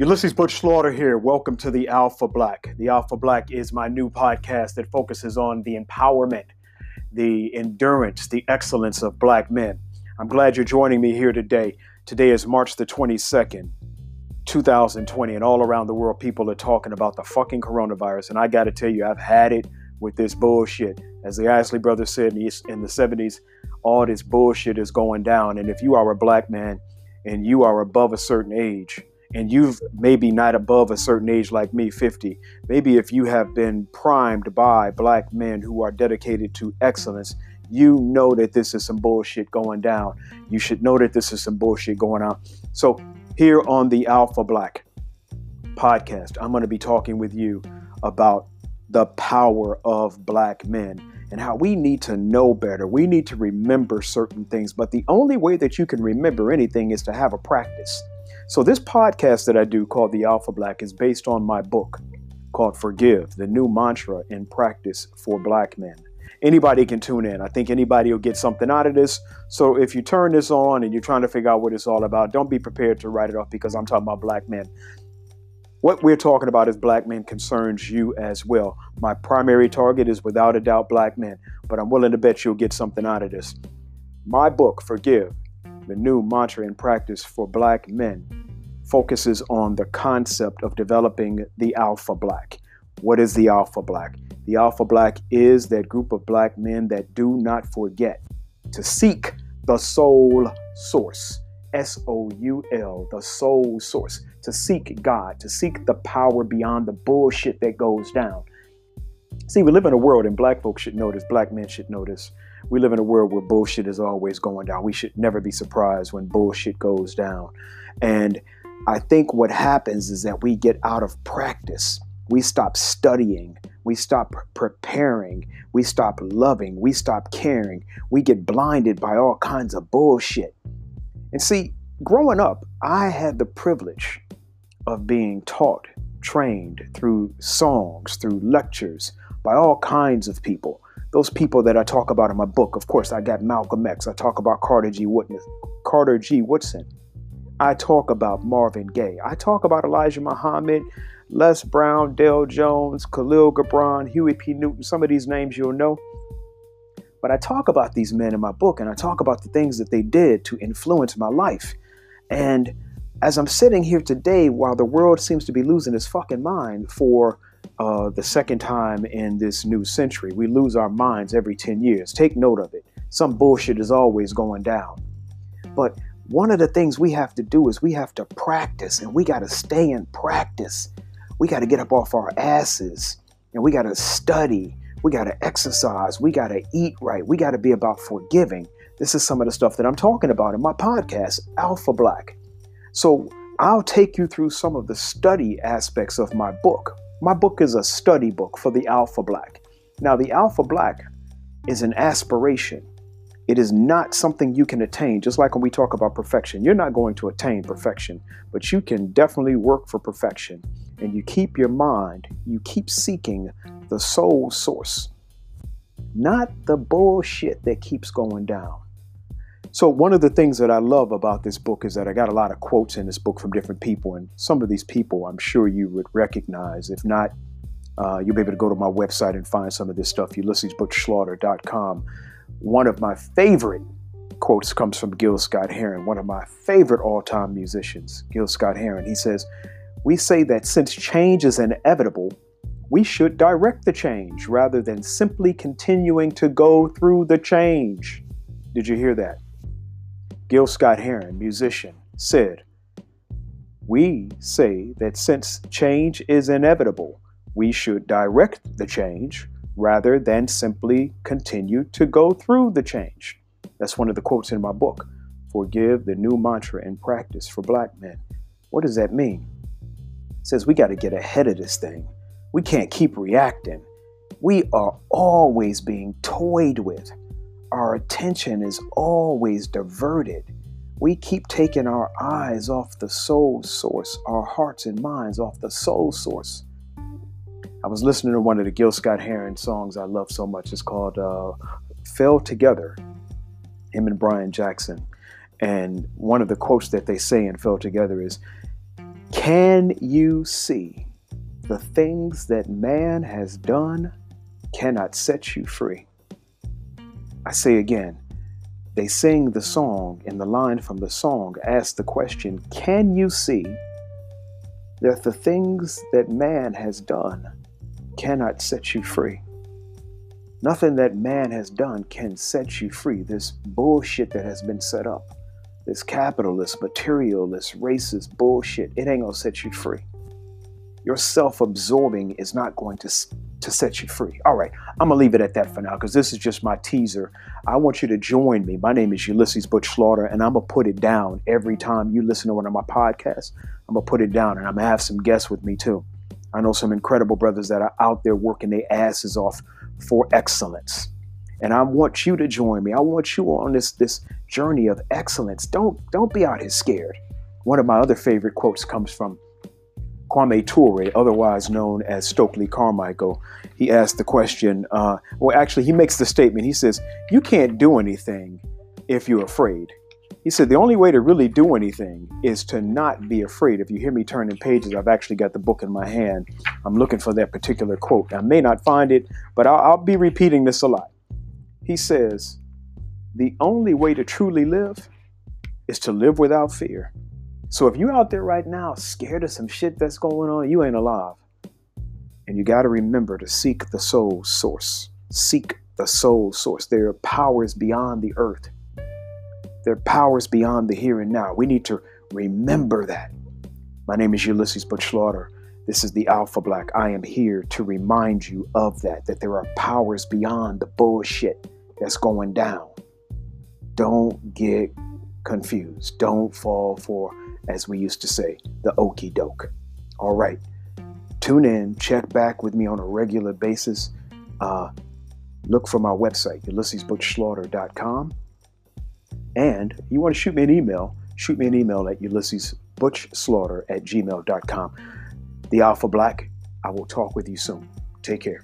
Ulysses Butch Slaughter here. Welcome to the Alpha Black. The Alpha Black is my new podcast that focuses on the empowerment, the endurance, the excellence of black men. I'm glad you're joining me here today. Today is March the 22nd, 2020, and all around the world, people are talking about the fucking coronavirus. And I got to tell you, I've had it with this bullshit. As the Isley brothers said in the 70s, all this bullshit is going down. And if you are a black man and you are above a certain age, and you've maybe not above a certain age like me 50 maybe if you have been primed by black men who are dedicated to excellence you know that this is some bullshit going down you should know that this is some bullshit going on so here on the alpha black podcast i'm going to be talking with you about the power of black men and how we need to know better. We need to remember certain things, but the only way that you can remember anything is to have a practice. So, this podcast that I do called The Alpha Black is based on my book called Forgive, the new mantra in practice for black men. Anybody can tune in. I think anybody will get something out of this. So, if you turn this on and you're trying to figure out what it's all about, don't be prepared to write it off because I'm talking about black men. What we're talking about as black men concerns you as well. My primary target is without a doubt black men, but I'm willing to bet you'll get something out of this. My book, Forgive, the new mantra in practice for black men, focuses on the concept of developing the alpha black. What is the alpha black? The alpha black is that group of black men that do not forget to seek the soul source. S O U L, the soul source. To seek God, to seek the power beyond the bullshit that goes down. See, we live in a world, and black folks should this, black men should this. We live in a world where bullshit is always going down. We should never be surprised when bullshit goes down. And I think what happens is that we get out of practice. We stop studying. We stop preparing. We stop loving. We stop caring. We get blinded by all kinds of bullshit. And see, growing up, I had the privilege of being taught, trained through songs, through lectures by all kinds of people. Those people that I talk about in my book, of course, I got Malcolm X. I talk about Carter G. Woodson. Carter G. Woodson. I talk about Marvin Gaye. I talk about Elijah Muhammad, Les Brown, Dale Jones, Kahlil Gibran, Huey P. Newton, some of these names you'll know. But I talk about these men in my book and I talk about the things that they did to influence my life. And as I'm sitting here today, while the world seems to be losing its fucking mind for uh, the second time in this new century, we lose our minds every 10 years. Take note of it. Some bullshit is always going down. But one of the things we have to do is we have to practice and we got to stay in practice. We got to get up off our asses and we got to study. We got to exercise. We got to eat right. We got to be about forgiving. This is some of the stuff that I'm talking about in my podcast, Alpha Black. So I'll take you through some of the study aspects of my book. My book is a study book for the Alpha Black. Now, the Alpha Black is an aspiration. It is not something you can attain, just like when we talk about perfection. You're not going to attain perfection, but you can definitely work for perfection. And you keep your mind, you keep seeking the soul source, not the bullshit that keeps going down. So, one of the things that I love about this book is that I got a lot of quotes in this book from different people. And some of these people I'm sure you would recognize. If not, uh, you'll be able to go to my website and find some of this stuff, ulyssesbutchslaughter.com. One of my favorite quotes comes from Gil Scott Heron, one of my favorite all time musicians, Gil Scott Heron. He says, We say that since change is inevitable, we should direct the change rather than simply continuing to go through the change. Did you hear that? Gil Scott Heron, musician, said, We say that since change is inevitable, we should direct the change rather than simply continue to go through the change. That's one of the quotes in my book, Forgive the New Mantra in Practice for Black Men. What does that mean? It says we got to get ahead of this thing. We can't keep reacting. We are always being toyed with. Our attention is always diverted. We keep taking our eyes off the soul source, our hearts and minds off the soul source. I was listening to one of the Gil Scott Heron songs I love so much. It's called uh, Fell Together, him and Brian Jackson. And one of the quotes that they say in Fell Together is Can you see the things that man has done cannot set you free? I say again, they sing the song, and the line from the song asks the question Can you see that the things that man has done cannot set you free? Nothing that man has done can set you free. This bullshit that has been set up, this capitalist, materialist, racist bullshit, it ain't gonna set you free. Your self absorbing is not going to to set you free. All right, I'm gonna leave it at that for now because this is just my teaser. I want you to join me. My name is Ulysses Butch Slaughter, and I'm gonna put it down every time you listen to one of my podcasts. I'm gonna put it down, and I'm gonna have some guests with me too. I know some incredible brothers that are out there working their asses off for excellence. And I want you to join me. I want you on this this journey of excellence. Don't don't be out here scared. One of my other favorite quotes comes from Kwame Ture, otherwise known as Stokely Carmichael, he asked the question, uh, well, actually, he makes the statement. He says, You can't do anything if you're afraid. He said, The only way to really do anything is to not be afraid. If you hear me turning pages, I've actually got the book in my hand. I'm looking for that particular quote. I may not find it, but I'll, I'll be repeating this a lot. He says, The only way to truly live is to live without fear. So if you're out there right now scared of some shit that's going on, you ain't alive. And you got to remember to seek the soul source. Seek the soul source. There are powers beyond the earth. There are powers beyond the here and now. We need to remember that. My name is Ulysses Butch Slaughter. This is the Alpha Black. I am here to remind you of that, that there are powers beyond the bullshit that's going down. Don't get confused. Don't fall for as we used to say, the okey doke. All right. Tune in, check back with me on a regular basis. Uh, look for my website, ulyssesbutchslaughter.com. And you want to shoot me an email, shoot me an email at ulyssesbutchslaughter at gmail.com. The Alpha Black, I will talk with you soon. Take care.